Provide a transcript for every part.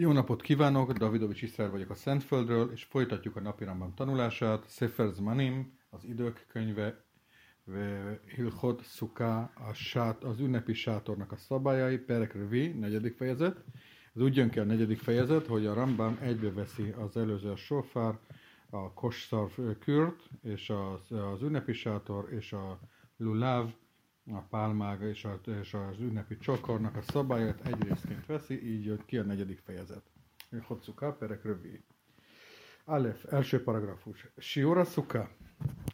Jó napot kívánok, Davidovics Iszrael vagyok a Szentföldről, és folytatjuk a napirambam tanulását. Sefer Zmanim, az idők könyve, Hilchot Suka, a sát, az ünnepi sátornak a szabályai, Perek Revi, negyedik fejezet. Ez úgy jön ki a negyedik fejezet, hogy a Rambam egybe veszi az előző a sofár, a kosszar kürt, és az, az ünnepi sátor, és a lulav, a pálmága és, a, és az ünnepi csokornak a szabályát egy részként veszi, így jött ki a negyedik fejezet. Hotszuka, perek rövi. Alef, első paragrafus. Siora szuka.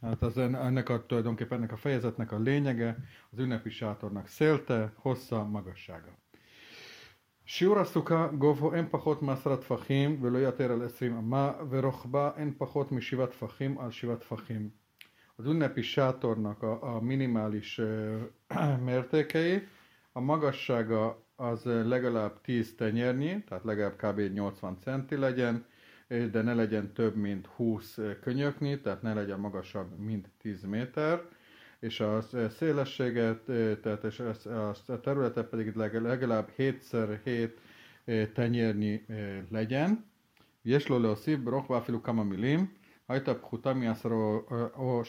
Hát az ennek a, tulajdonképpen ennek a fejezetnek a lényege, az ünnepi sátornak szélte, hossza, magassága. שיעור הסוכה גובהו אין פחות מעשרה טפחים ולא יותר על עשרים אמה ורוחבה אין פחות משבעה טפחים על שבעה טפחים az ünnepi sátornak a, a minimális ö, mértékei, a magassága az legalább 10 tenyérnyi, tehát legalább kb. 80 centi legyen, de ne legyen több, mint 20 könyöknyi, tehát ne legyen magasabb, mint 10 méter, és a szélességet, tehát és a területe pedig legalább 7x7 tenyérnyi legyen. Jesloleo szib, rohváfilú kamamilim, הייתה פחותה מעשרה או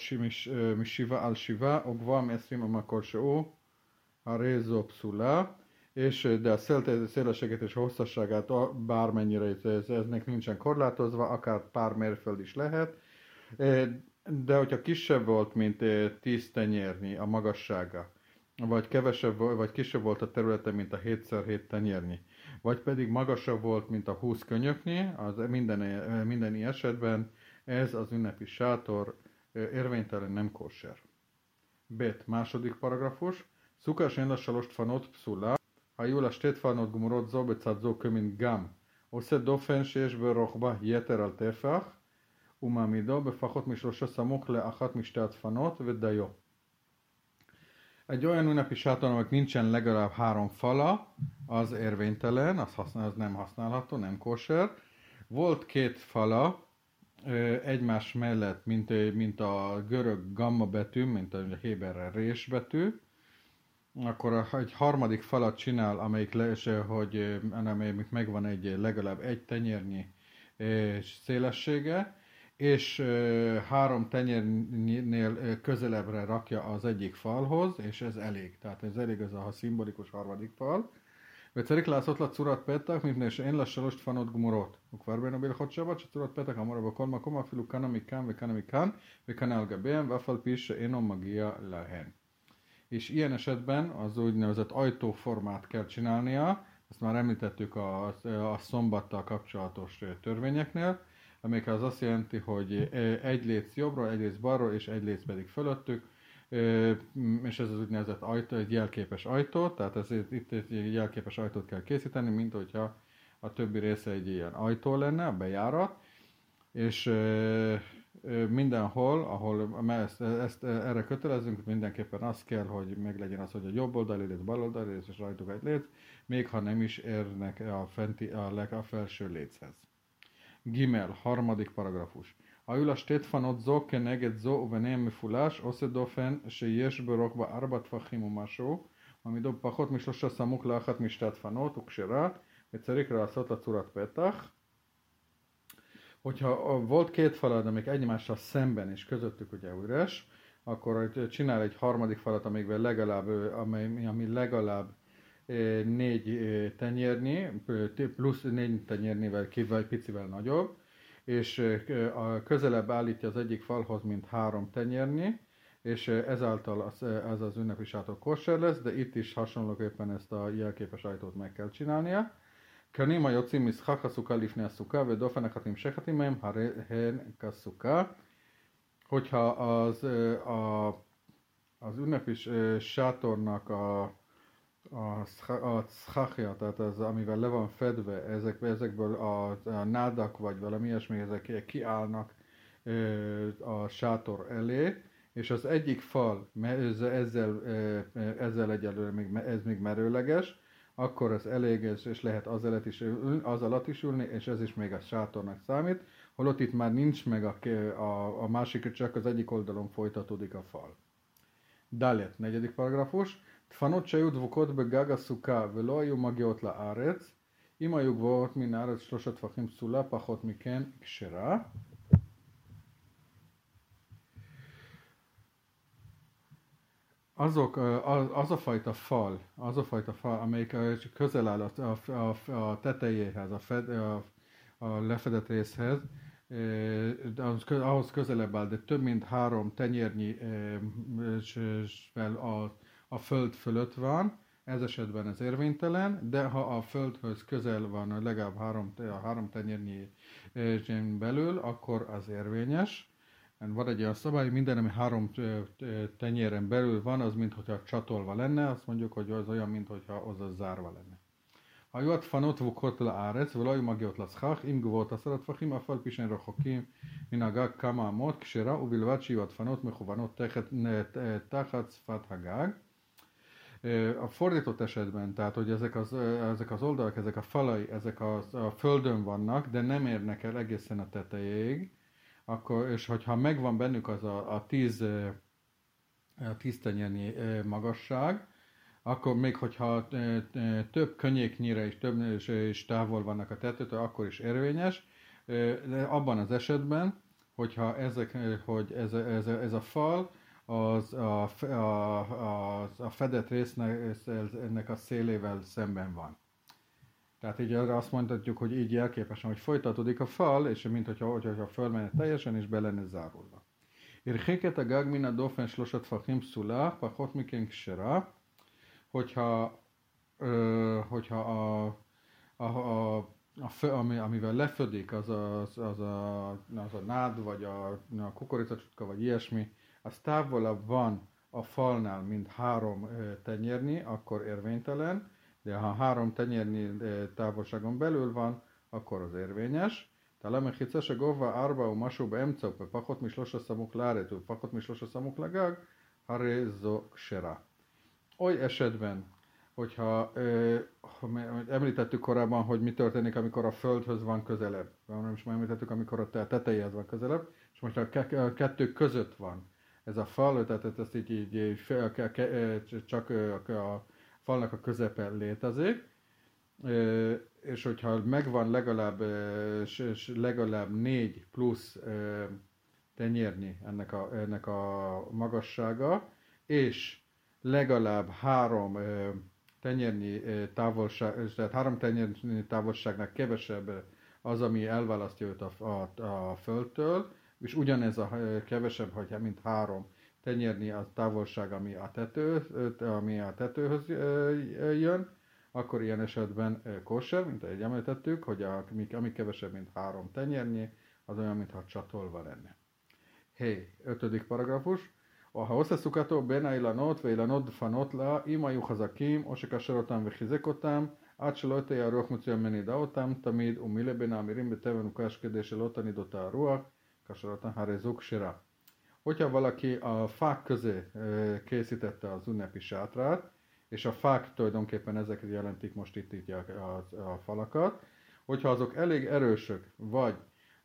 משבעה על שבעה או גבוהה מעשרים המקור שהוא, הרי זו פסולה. és de a szélességet és hosszasságát bármennyire ez, eznek nincsen korlátozva, akár pár mérföld is lehet, de hogyha kisebb volt, mint 10 tenyérnyi a magassága, vagy kevesebb, vagy kisebb volt a területe, mint a 7x7 tenyérnyi, vagy pedig magasabb volt, mint a 20 könyöknyi, az minden, minden esetben ez az ünnepi sátor érvénytelen nem kosser. Bet, második paragrafus. Szukás אין לה שלוש דפנות פסולה, היו לה שתי דפנות גמורות זו בצד זו כמין גם. עושה דופן שיש ברוחבה יתר על טפח, ומעמידו בפחות משלושה סמוך לאחת משתי הדפנות ודיו. Egy olyan ünnepi sátor, aminek nincsen legalább három fala, az érvénytelen, az, használ, az nem használható, nem kosher. Volt két fala, egymás mellett, mint, mint a görög gamma betű, mint a héberre rés betű, akkor egy harmadik falat csinál, amelyik le, hogy amelyik megvan egy legalább egy tenyérnyi szélessége, és három tenyérnél közelebbre rakja az egyik falhoz, és ez elég. Tehát ez elég ez a szimbolikus harmadik fal. וצריך לעשות לצורת פתח מפני שאין לה שלוש דפנות גמורות. וכבר בין בהלכות שבת שצורת פתח אמורה בכל מקום אפילו כאן מכאן וכאן מכאן וכאן על גביהם ואף על פי שאינו מגיע להן. És ilyen esetben az úgynevezett ajtóformát kell csinálnia, ezt már említettük a, a szombattal kapcsolatos törvényeknél, amelyik az azt jelenti, hogy egy léc jobbra, egy léc balra és egy léc pedig fölöttük, és ez az úgynevezett ajtó, egy jelképes ajtó, tehát ez, itt egy jelképes ajtót kell készíteni, mint hogyha a többi része egy ilyen ajtó lenne, a bejárat, és mindenhol, ahol ezt, ezt erre kötelezünk, mindenképpen az kell, hogy meglegyen az, hogy a jobb oldali léc, bal oldali léc és rajtuk egy léc, még ha nem is érnek a, fenti, a, leg, a felső léchez. Gimel, harmadik paragrafus. היו לה שתי דפנות זו כנגד זו וביניהם מפולש, עושה דופן שיש ברוחבה ארבע טפחים ומשהו, מעמידו פחות משלושה סמוך לאחת משתי הדפנות, וכשרה, וצריך לעשות לה צורת פתח. Hogyha volt két falad, amik egymással szemben és közöttük ugye üres, akkor csinál egy harmadik falat, amikben legalább, amely, ami legalább négy tenyérnyi, plusz négy tenyérnével kivel picivel nagyobb, és közelebb állítja az egyik falhoz, mint három tenyérnyi, és ezáltal az, ez az ünnepi sátor kosher lesz, de itt is hasonlóképpen ezt a jelképes ajtót meg kell csinálnia. Kanima jocim is hachaszuka lifni a szuka, ve dofenehatim sehatimem, haren kaszuka. Hogyha az, a, az ünnepi sátornak a a, a tehát az, amivel le van fedve, ezek, ezekből a, a nádak vagy valami ilyesmi, ezek kiállnak a sátor elé, és az egyik fal ezzel, ezzel egyelőre még, ez még merőleges, akkor ez elég, és lehet az alatt is, az alatt is ülni, és ez is még a sátornak számít, holott itt már nincs meg a, a, a másik, csak az egyik oldalon folytatódik a fal. Dalet, negyedik paragrafus. דפנות שהיו דבוקות בגג הסוכה ולא היו מגיעות לארץ, אם היו גבוהות מן הארץ שלושה טפחים פסולה, פחות מכן כשרה. az, az a fajta fal, az a fajta fal, amelyik közel áll a, a, a tetejéhez, a, fed, a, a lefedett részhez, de az, ahhoz közelebb áll, de több mint három tenyérnyi a, a föld fölött van, ez esetben ez érvénytelen, de ha a földhöz közel van legalább három, a három tenyérnyi belül, akkor az érvényes. Van egy olyan szabály, minden, ami három tenyéren belül van, az mintha csatolva lenne, azt mondjuk, hogy az olyan, mintha az a zárva lenne. היו הדפנות דבוקות לארץ ולא היו מגיעות לסכך, אם גבוהות עשרת טפחים, אף על פי שהן רחוקים מן הגג כמה אמות, כשרה ובלבד שיהיו הדפנות מכוונות תחת שפת הגג. A fordított esetben, tehát hogy ezek az, ezek az oldalak, ezek a falai, ezek a, a földön vannak, de nem érnek el egészen a tetejéig, akkor, és hogyha megvan bennük az a, a tíz, a tíz tenyernyi magasság, akkor még hogyha több könnyéknyire is, több és távol vannak a tetőtől, akkor is érvényes. De abban az esetben, hogyha ezek, hogy ez, ez, ez a fal, az a, a, a, a fedett résznek ennek a szélével szemben van. Tehát így arra azt mondhatjuk, hogy így jelképesen, hogy folytatódik a fal, és mint hogyha, hogyha a fölmenne teljesen, és be lenne zárulva. Irhéket a gagmina dofen slosat fachim szula, pachot mikén ksera, hogyha, ö, hogyha a, a, a, a fő, ami, amivel lefödik, az a, az, a, az a nád, vagy a, a kukoricacsutka, vagy ilyesmi, az távolabb van a falnál, mint három ö, tenyérni, akkor érvénytelen, de ha három tenyérnyi távolságon belül van, akkor az érvényes. talán מחיצה שגובה ארבע ומשהו באמצע ופחות משלושה סמוך לארץ ופחות משלושה סמוך לגג, הרי זו כשרה. Oly esetben, hogyha ö, említettük korábban, hogy mi történik, amikor a földhöz van közelebb. Nem is már említettük, amikor a tetejéhez van közelebb, és most a kettő között van ez a fal, tehát ezt így, így csak a falnak a közepe létezik, és hogyha megvan legalább, legalább négy plusz tenyérnyi ennek a, ennek a magassága, és legalább három tenyérnyi távolság, tehát három tenyérnyi távolságnak kevesebb az, ami elválasztja őt a, a, a földtől, és ugyanez a kevesebb, hogyha mint három tenyérni a távolság, ami a, tető, ami a tetőhöz jön, akkor ilyen esetben kosser, mint ahogy említettük, hogy a, ami kevesebb, mint három tenyérnyi, az olyan, mintha csatolva lenne. Hé, ötödik paragrafus. ההעושה סוכתו בין האילנות והאילנות דפנות לה, אם היו חזקים, או שקשר אותם וחיזק אותם, עד שלא תהיה הרוח מצוין מנידה אותם תמיד, ומילא בין האמירים בתבן וקש כדי שלא תניד אותה הרוח, kasaratán, háre zuksira. Hogyha valaki a fák közé készítette az ünnepi sátrát, és a fák tulajdonképpen ezek jelentik most itt, itt a, a, a falakat, hogyha azok elég erősök, vagy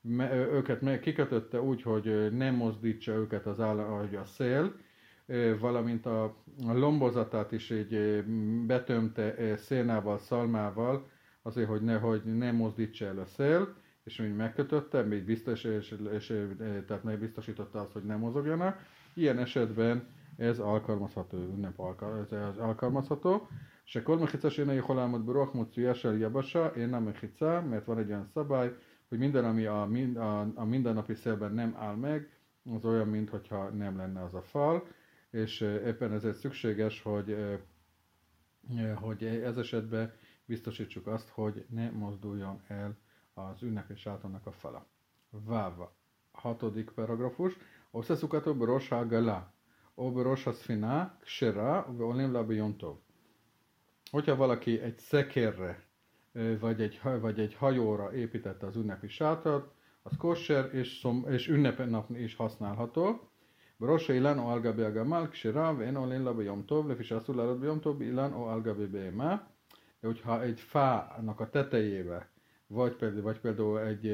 me, őket meg kikötötte úgy, hogy nem mozdítsa őket az áll, hogy a szél, valamint a lombozatát is így betömte szénával, szalmával, azért, hogy ne, hogy ne mozdítsa el a szél, és úgy megkötötte, még biztos, és, és, tehát megbiztosította azt, hogy nem mozogjanak. Ilyen esetben ez alkalmazható, ünnep alkalmaz, ez alkalmazható. És akkor mechitzás én egy halámot borok, mutszű esel jabasa, én nem mechitzá, mert van egy olyan szabály, hogy minden, ami a, mind, a, a mindennapi szerben nem áll meg, az olyan, mintha nem lenne az a fal, és éppen ezért szükséges, hogy, hogy ez esetben biztosítsuk azt, hogy ne mozduljon el az ünnepi sátornak a fele. Váva. Hatodik paragrafus. Oszeszukat obrosa agala. Obrosa szfina, ksera, olim labi jontov. Hogyha valaki egy szekérre vagy egy, vagy egy hajóra építette az ünnepi sátrat, az kosher és, szom, és ünnepen nap is használható. Brosa ilán o algabe agamal, ksera, vén olin labi jontov, lefis asszul arad jontov, ilán o algabe béma. Hogyha egy fának a tetejébe vagy például, vagy például egy,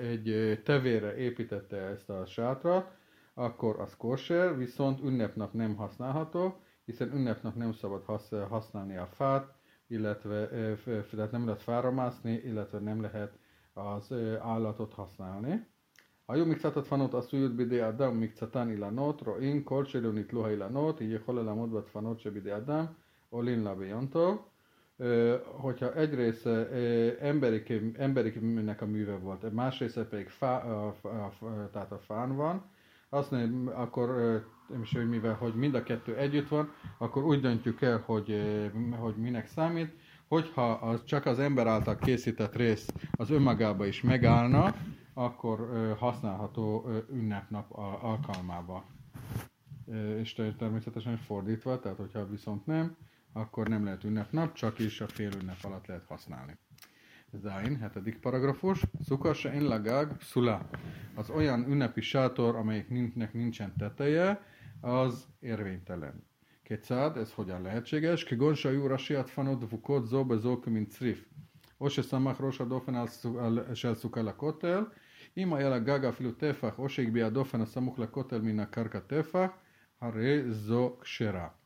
egy tevére építette ezt a sátrat, akkor az kosher, viszont ünnepnap nem használható, hiszen ünnepnap nem szabad használni a fát, illetve tehát nem lehet fára mászni, illetve nem lehet az állatot használni. היו מקצת הדפנות עשויות בידי אדם ומקצתן אילנות, רואים כל שלא נתלו האילנות, היא יכולה לעמוד בדפנות שבידי אדם, עולין לה ביום טוב. hogyha egy része emberi, emberinek a műve volt, más része pedig fá, a, a, a, tehát a fán van, azt mondja, akkor, és hogy mivel hogy mind a kettő együtt van, akkor úgy döntjük el, hogy, hogy minek számít, hogyha az csak az ember által készített rész az önmagába is megállna, akkor használható ünnepnap alkalmába. És természetesen fordítva, tehát hogyha viszont nem, akkor nem lehet ünnepnap, csak is a fél ünnep alatt lehet használni. Zain, hetedik paragrafus. Szukas en lagag szula. Az olyan ünnepi sátor, amelyiknek nincsen teteje, az érvénytelen. Kétszád, ez hogyan lehetséges? Ki gonsa júra siat fanod vukot zobe zok, mint szrif. Ose szamach rosa dofen el szuka lakotel, ima jel a gaga filu tefach, ose a dofen a szamuk lakotel, min a karka tefach, haré zok ksera.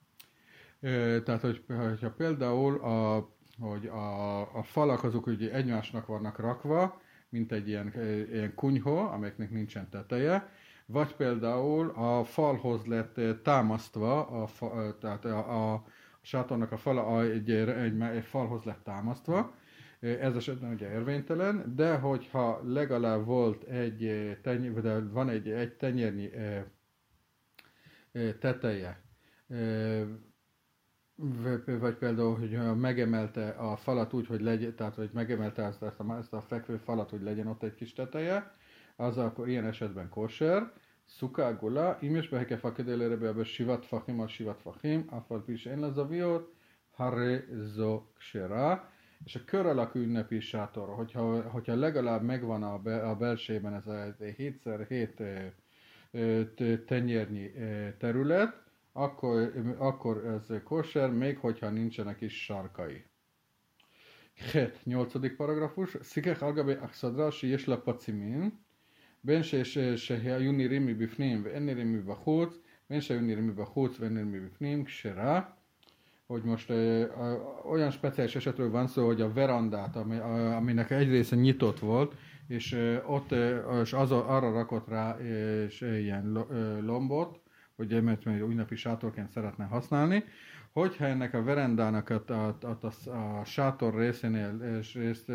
Tehát, hogy, hogyha például a, hogy a, a falak azok ugye egymásnak vannak rakva, mint egy ilyen, ilyen kunyhó, amelyeknek nincsen teteje, vagy például a falhoz lett támasztva, a fa, tehát a, a sátornak a fala egy, egy, egy, falhoz lett támasztva, ez esetben ugye érvénytelen, de hogyha legalább volt egy, teny, de van egy, egy tenyérnyi teteje, vagy például, hogy megemelte a falat úgy, hogy legyen, tehát hogy megemelte ezt, ezt, a, ezt a fekvő falat, hogy legyen ott egy kis teteje, az akkor ilyen esetben kosher, szuká gula, im is beheke fakedélére be sivat fachim a sivat fachim, afal pis én lazaviot, hare zo ksera, és a kör alakú ünnepi sátor, hogyha, hogyha legalább megvan a, be, a belsében ez a 7x7 tenyérnyi terület, akkor, akkor ez kosher, még hogyha nincsenek is sarkai. Het, nyolcadik paragrafus. Szikech algabe achszadra, שיש לה פצימין, בין שהיו נראים מבפנים ואין nirimi מבחוץ, בין שהיו נראים מבחוץ ואין nirimi מבפנים, כשרה. hogy most ö, ö, olyan speciális esetről van szó, hogy a verandát, ami, a, aminek egy része nyitott volt, és ö, ott ö, és az, arra rakott rá és, ilyen lombot, hogy mert egy ünnepi sátorként szeretne használni, hogyha ennek a verendának a, a, a, a, sátor részénél és részt,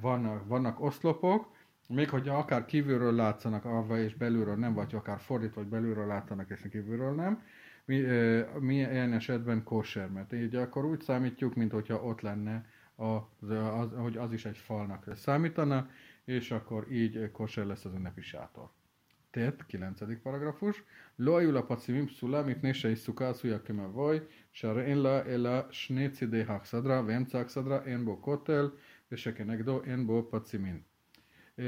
vannak, vannak oszlopok, még hogy akár kívülről látszanak avva és belülről nem, vagy akár fordít, vagy belülről látszanak és kívülről nem, mi, mi ilyen esetben kosher, mert így akkor úgy számítjuk, mint hogyha ott lenne, az, az, hogy az is egy falnak számítana, és akkor így kosher lesz az ünnepi sátor tett, 9. paragrafus. Lo ajul a pacimim szula, mit nése is szukászú jakime vaj, sár én la ela snéci de haxadra, vemca haxadra, én bo kotel, és ekenekdo, én bo pacimin. E,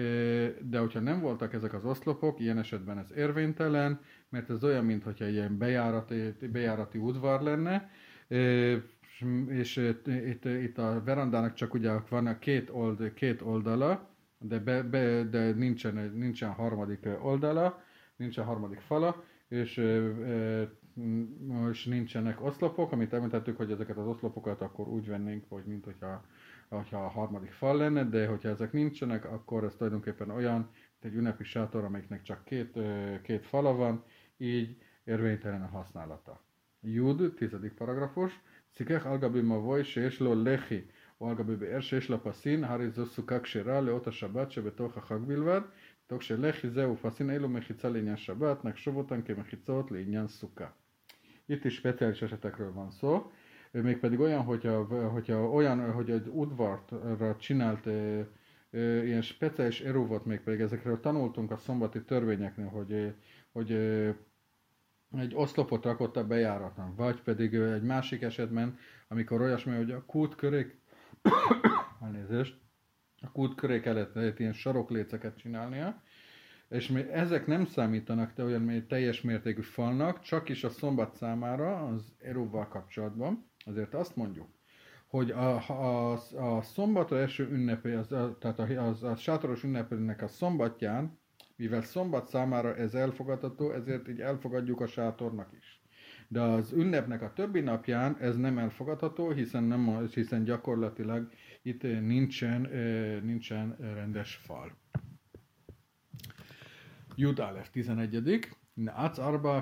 de hogyha nem voltak ezek az oszlopok, ilyen esetben ez érvénytelen, mert ez olyan, mintha ilyen bejárati, bejárati udvar lenne, e, és itt, itt a verandának csak ugye van a két, old, két oldala, de, be, be, de nincsen, nincsen harmadik oldala, nincsen harmadik fala, és, és nincsenek oszlopok, amit említettük, hogy ezeket az oszlopokat akkor úgy vennénk, hogy mint hogyha, hogyha a harmadik fal lenne, de hogyha ezek nincsenek, akkor ez tulajdonképpen olyan, mint egy ünnepi sátor, amelyiknek csak két, két fala van, így érvénytelen a használata. Jud, tizedik paragrafus, Szikech algabi mavoy, és lo lehi, או על גבי באר שיש לה פסין, הרי זו סוכה כשרה לאות השבת שבתוך החג בלבד, תוך שלחי זהו פסין אלו מחיצה לעניין שבת, נחשוב אותן כמחיצות לעניין סוכה. Itt is speciális esetekről van szó, mégpedig olyan, hogyha, hogyha olyan, hogy egy udvartra csinált e, e, ilyen speciális erővot, mégpedig ezekről tanultunk a szombati törvényeknél, hogy, hogy e, egy oszlopot rakott a bejáratnak, vagy pedig egy másik esetben, amikor olyasmi, hogy a kút körék elnézést, a kút köré kellett, lehet ilyen sarokléceket csinálnia, és még ezek nem számítanak te olyan teljes mértékű falnak, csak is a szombat számára az eróval kapcsolatban. Azért azt mondjuk, hogy a, a, a szombatra eső ünnepé, az, a, tehát a, az, a sátoros ünnepének a szombatján, mivel szombat számára ez elfogadható, ezért így elfogadjuk a sátornak is. De az ünnepnek a többi napján ez nem elfogadható, hiszen, nem, hiszen gyakorlatilag itt nincsen, nincsen rendes fal. Jud Alef 11. נעץ ארבע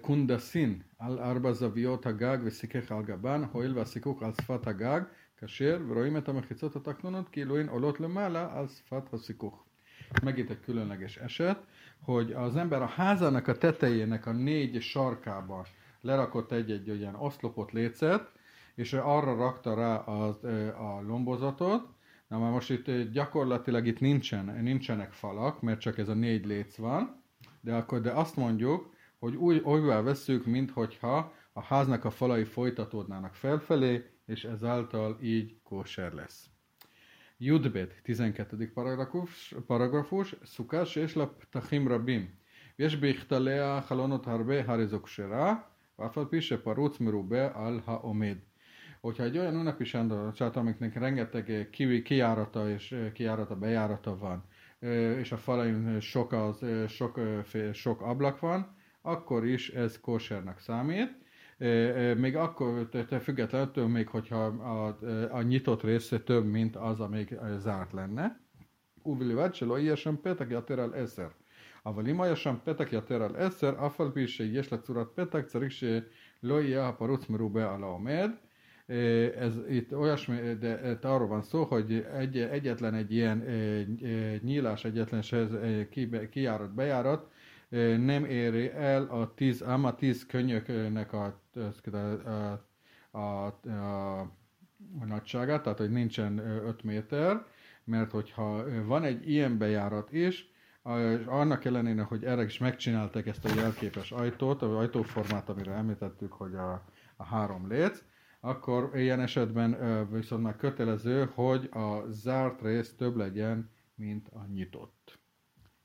קונדסין על ארבע זוויות הגג וסיכך על גבן, הואיל והסיכוך על שפת הגג כשר, ורואים את המחיצות התחתונות כאילו הן עולות למעלה על שפת הסיכוך. Megint egy különleges eset, hogy az ember a házának a tetejének a négy sarkába lerakott egy-egy olyan oszlopot lécet, és arra rakta rá az, a lombozatot, Na már most itt gyakorlatilag itt nincsen, nincsenek falak, mert csak ez a négy léc van, de akkor de azt mondjuk, hogy úgy, olybá veszük, minthogyha a háznak a falai folytatódnának felfelé, és ezáltal így kóser lesz. Judbet, 12. paragrafus, paragrafus szukás és lap tachim rabim. ויש בכתליה חלונות הרבה הרי זו כשרה, ואף על פי שפרוץ מרובה על העומד hogyha egy olyan ünnepi sándorcsát, amiknek rengeteg kijárata és kijárata, bejárata van, és a falain sok, az, sok, sok ablak van, akkor is ez kósernek számít. Még akkor, te függetlenül, még hogyha a, a nyitott része több, mint az, amelyik zárt lenne. ובלבד שלא יהיה שם פתק יותר על עשר. אבל אם היה שם פתק יותר על עשר, אף על פי שיש לצורת פתק, צריך שלא יהיה הפרוץ מרובה על העומד. ez itt olyasmi, de itt arról van szó, hogy egy, egyetlen egy ilyen nyílás, egyetlen se kijárat, bejárat nem éri el a tíz, ám a tíz könyöknek a, a, a, a, a nagyságát, tehát hogy nincsen 5 méter, mert hogyha van egy ilyen bejárat is, és annak ellenére, hogy erre is megcsinálták ezt a jelképes ajtót, az ajtóformát, amire említettük, hogy a, a három léc, akkor ilyen esetben viszont már kötelező, hogy a zárt rész több legyen, mint a nyitott.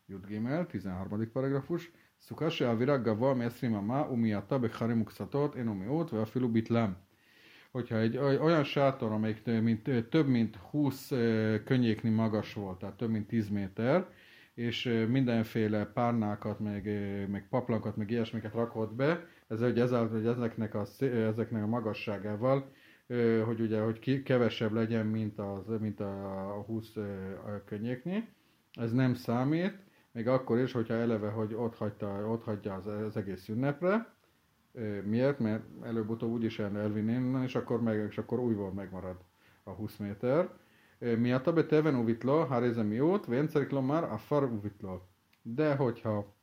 Jut Gimel, 13. paragrafus. Szukase a virag gava meszrima ma umiatta bekharim uksatot en umiót, vagy a filu bitlám. Hogyha egy olyan sátor, amelyik mint, több mint 20 könnyékni magas volt, tehát több mint 10 méter, és mindenféle párnákat, meg, meg paplankat, meg ilyesmiket rakott be, ez hogy ezáltal, hogy ezeknek a, ezeknek a magasságával, hogy ugye, hogy ki, kevesebb legyen, mint, az, mint a, a 20 könnyéknél. Ez nem számít, még akkor is, hogyha eleve, hogy ott, hagyta, ott hagyja az, az egész ünnepre. Miért? Mert előbb-utóbb úgyis el elvinni innen, és akkor, meg, és akkor újból megmarad a 20 méter. Mi a tabe teven uvitlo, harezem jót, venceriklo már a far uvitlo. De hogyha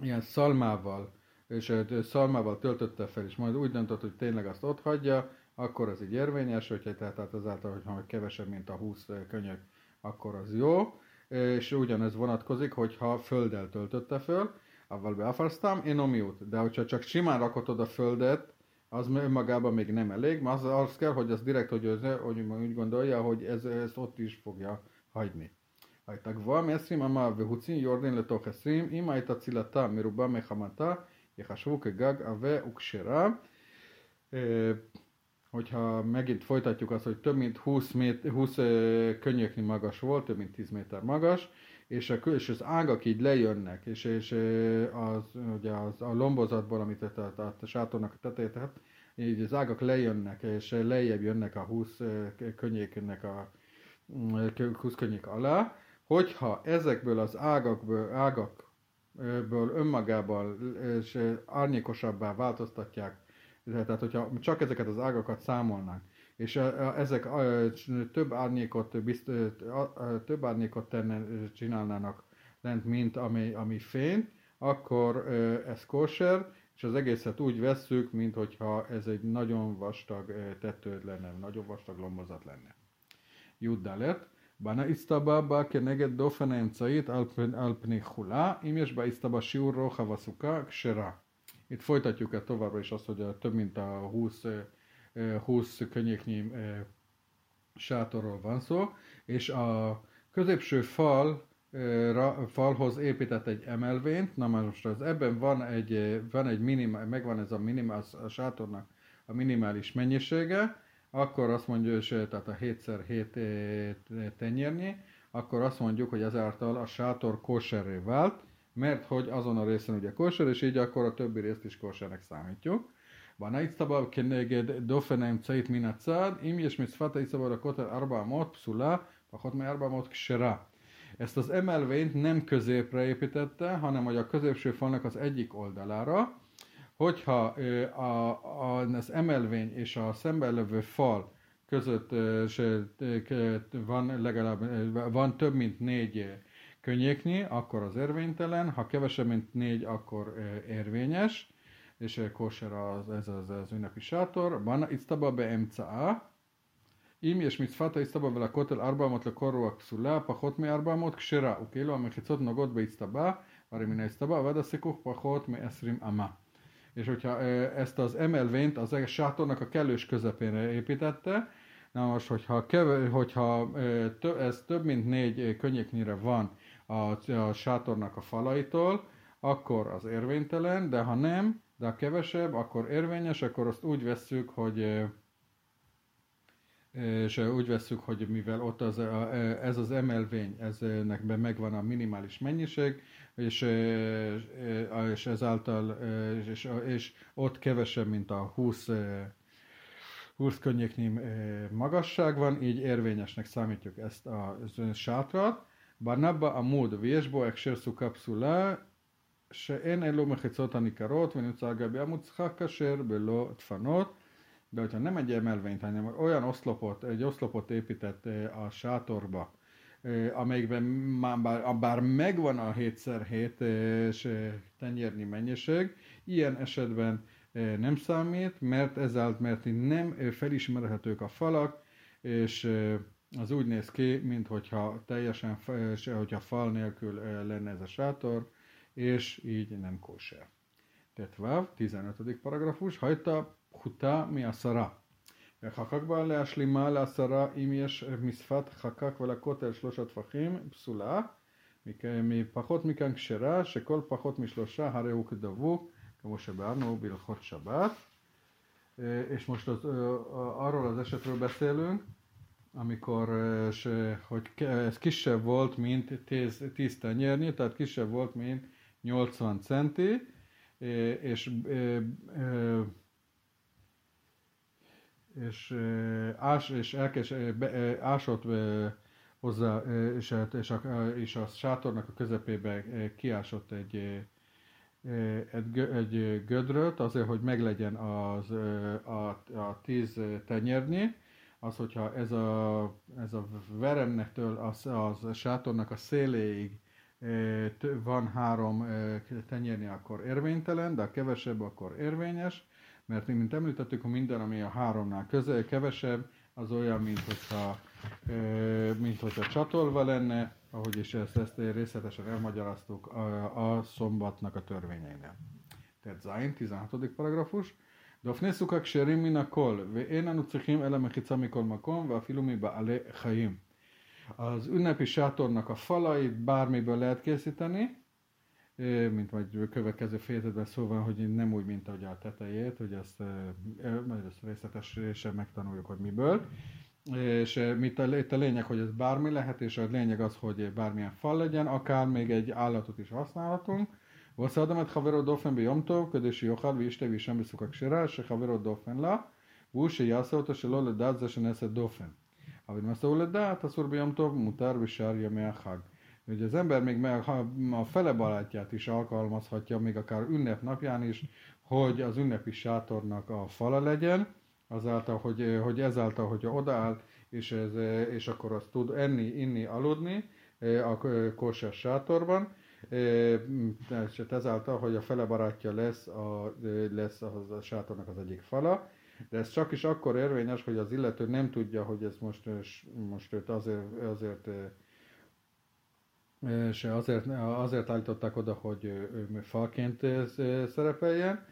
ilyen szalmával, és szalmával töltötte fel, és majd úgy döntött, hogy tényleg azt ott hagyja, akkor az így érvényes, hogyha tehát, tehát azáltal, hogyha kevesebb, mint a 20 könyök, akkor az jó és ugyanez vonatkozik, hogyha földdel töltötte föl, avval beafarsztam, én omiut, de hogyha csak simán rakott a földet, az önmagában még nem elég, mert az, az kell, hogy az direkt, hogy, az, hogy úgy gondolja, hogy ez, ezt ott is fogja hagyni. הייתה גבוהה מ-20 אמה והוציא יורדין לתוך 20, אם הייתה צילתה מרובה מחמתה, יחשבו כגג עבה וכשרה. Hogyha megint folytatjuk azt, hogy több mint 20, mét, 20 könnyeknyi magas volt, több mint 10 méter magas, és, a, és az ágak így lejönnek, és, és az, ugye az, a lombozatból, amit a, a, a sátornak a tetejét, így az ágak lejönnek, és lejjebb jönnek a 20 könnyéknek a 20 könnyék alá, hogyha ezekből az ágakból, ágak ből önmagában és árnyékosabbá változtatják, tehát, hogyha csak ezeket az ágakat számolnánk, és ezek több árnyékot, bizt, több árnyékot tenne, csinálnának lent, mint ami, ami fény, akkor ez kosher, és az egészet úgy vesszük, mint hogyha ez egy nagyon vastag tetőd lenne, nagyon vastag lombozat lenne. Juddalet. Bana isztaba ba keneged dofen encait alpni hula, im és ba isztaba siur roha vasuka ksera. Itt folytatjuk el továbbra is azt, hogy a több mint a 20, 20 könnyéknyi sátorról van szó, és a középső fal, falhoz épített egy emelvényt, na most az ebben van egy, van egy minimál, megvan ez a minimál, a sátornak a minimális mennyisége, akkor azt mondja, hogy tehát a 7x7 tenyérnyi, akkor azt mondjuk, hogy ezáltal a sátor kóserré vált, mert hogy azon a részen ugye kosher, és így akkor a többi részt is koshernek számítjuk. Van egy szabab keneged dofenem ceit min a cád, im és mit szfata iszabad a kotel arba mot pszula, pakot me arba mot ksera. Ezt az emelvényt nem középre építette, hanem hogy a középső falnak az egyik oldalára, hogyha a, a, az emelvény és a szemben levő fal között van legalább van több mint négy könnyéknyi, akkor az érvénytelen, ha kevesebb, mint négy, akkor érvényes, és kóser az, ez az, az ünnepi sátor. Van itztaba be emca'a, אם יש מצוות האצטבה ולכותל 400 לקורו הכסולה, פחות מ-400 כשרה, וכאילו המחיצות נוגעות באצטבה, הרי מן האצטבה ועד הסיכוך פחות מ-20 אמה. És hogyha ezt az emelvényt az egész sátornak a kellős közepére építette, na most, hogyha, keve, hogyha ez több mint négy könnyéknyire van a, a sátornak a falaitól, akkor az érvénytelen, de ha nem, de ha kevesebb, akkor érvényes, akkor azt úgy vesszük, hogy és úgy vesszük, hogy mivel ott az, ez az emelvény, eznek megvan a minimális mennyiség, és, és ezáltal, és, és ott kevesebb, mint a 20 20 könnyéknyi magasság van, így érvényesnek számítjuk ezt a sátrat. בנבא עמוד ויש בו הקשר סוכה פסולה שאין אלו מחיצות הניכרות ונמצא על גבי עמוד צריכה כשר בלא דפנות de hogyha nem egy emelvényt, hanem olyan oszlopot, egy oszlopot épített a sátorba, amelyikben már bár, bár megvan a 7x7 tenyérnyi mennyiség, ilyen esetben nem számít, mert ezáltal, mert nem felismerhetők a falak, és az úgy néz ki, mintha teljesen, hogyha fal nélkül lenne ez a sátor, és így nem kóser. Tetvav, 15. paragrafus, hajta פחותה מעשרה. וחקק בה להשלימה לעשרה אם יש משפת חקק ולכותל שלושה טפחים פסולה, מפחות מכאן כשרה, שכל פחות משלושה הרי הוא כדבוק, כמו שבארנו בהלכות שבת. És most az, arról az esetről beszélünk, amikor se, hogy ez kisebb volt, mint 10, 10 tenyérnyi, tehát kisebb volt, mint 80 centi, és és, ás, és elkes, ásott hozzá, és, és, a, és a sátornak a közepébe kiásott egy, egy, egy gödröt, azért, hogy meglegyen az, a, a tíz tenyérnyi, az, hogyha ez a, ez a veremnektől az, az sátornak a széléig van három tenyérni, akkor érvénytelen, de a kevesebb, akkor érvényes, mert mint említettük, hogy minden, ami a háromnál közel, kevesebb, az olyan, mint hogyha, mint hogyha csatolva lenne, ahogy is ezt, ezt részletesen elmagyaráztuk a, a szombatnak a törvényeinél. Tehát Zain, 16. paragrafus. דופני סוכה כשרים מן הכל, ואין אנו צריכים אלא מחיצה מכל מקום, ואפילו מבעלי חיים. Az ünnepi sátornak a falait bármiből lehet készíteni, mint majd következő fejezetben szó van, hogy nem úgy, mint ahogy a tetejét, hogy ezt, majd ezt részletesen megtanuljuk, hogy miből. És mit a, itt a lényeg, hogy ez bármi lehet, és a lényeg az, hogy bármilyen fal legyen, akár még egy állatot is használhatunk. ועושה את חברו דופן ביום טוב, כדי שיאכל וישתה וישם בסוכה כשרה, שחברו דופן לה, והוא שיעשה אותו שלא לדעת זה שנעשה דופן. אבל אם עשהו לדעת, אסור ביום טוב, מותר בשאר ימי החג. hogy az ember még meg a fele barátját is alkalmazhatja, még akár ünnep napján is, hogy az ünnepi sátornak a fala legyen, azáltal, hogy, hogy ezáltal, hogyha odaáll, és, ez, és akkor azt tud enni, inni, aludni a kosser sátorban, és ezáltal, hogy a fele barátja lesz a, lesz a, a sátornak az egyik fala, de ez csak is akkor érvényes, hogy az illető nem tudja, hogy ez most, most őt azért, azért és azért, azért állították oda, hogy ő falként szerepeljen,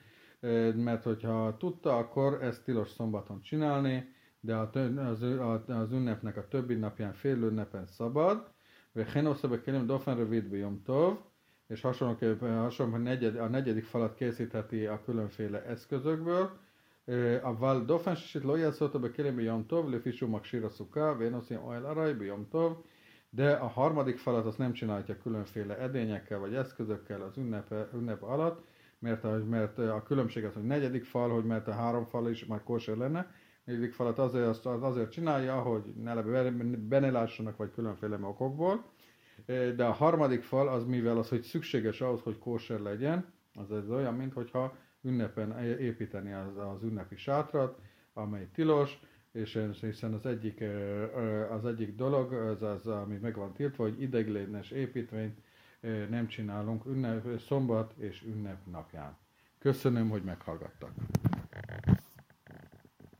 mert hogyha tudta, akkor ezt tilos szombaton csinálni, de az, az ünnepnek a többi napján fél ünnepen szabad, וכן עושה בכלים דופן רביעית ביום טוב, és hasonlóképpen hasonló, a, negyed, a negyedik falat készítheti a különféle eszközökből, אבל דופן שישית לא יעשה אותו בכלים ביום טוב, לפי שהוא מכשיר הסוכה, ואין עושים אוהל ארעי ביום טוב, De a harmadik falat azt nem csinálja különféle edényekkel vagy eszközökkel az ünnep, ünnep alatt, mert a, mert a különbség az, hogy negyedik fal, hogy mert a három fal is már kóser lenne, negyedik falat azért, az azért csinálja, hogy ne benelássanak vagy különféle okokból, de a harmadik fal az mivel az, hogy szükséges ahhoz, hogy kóser legyen, az ez olyan, mint hogyha ünnepen építeni az, az ünnepi sátrat, amely tilos, és hiszen az egyik, az egyik dolog, az, az, ami meg van tiltva, hogy ideiglenes építményt nem csinálunk ünnep, szombat és ünnep napján. Köszönöm, hogy meghallgattak.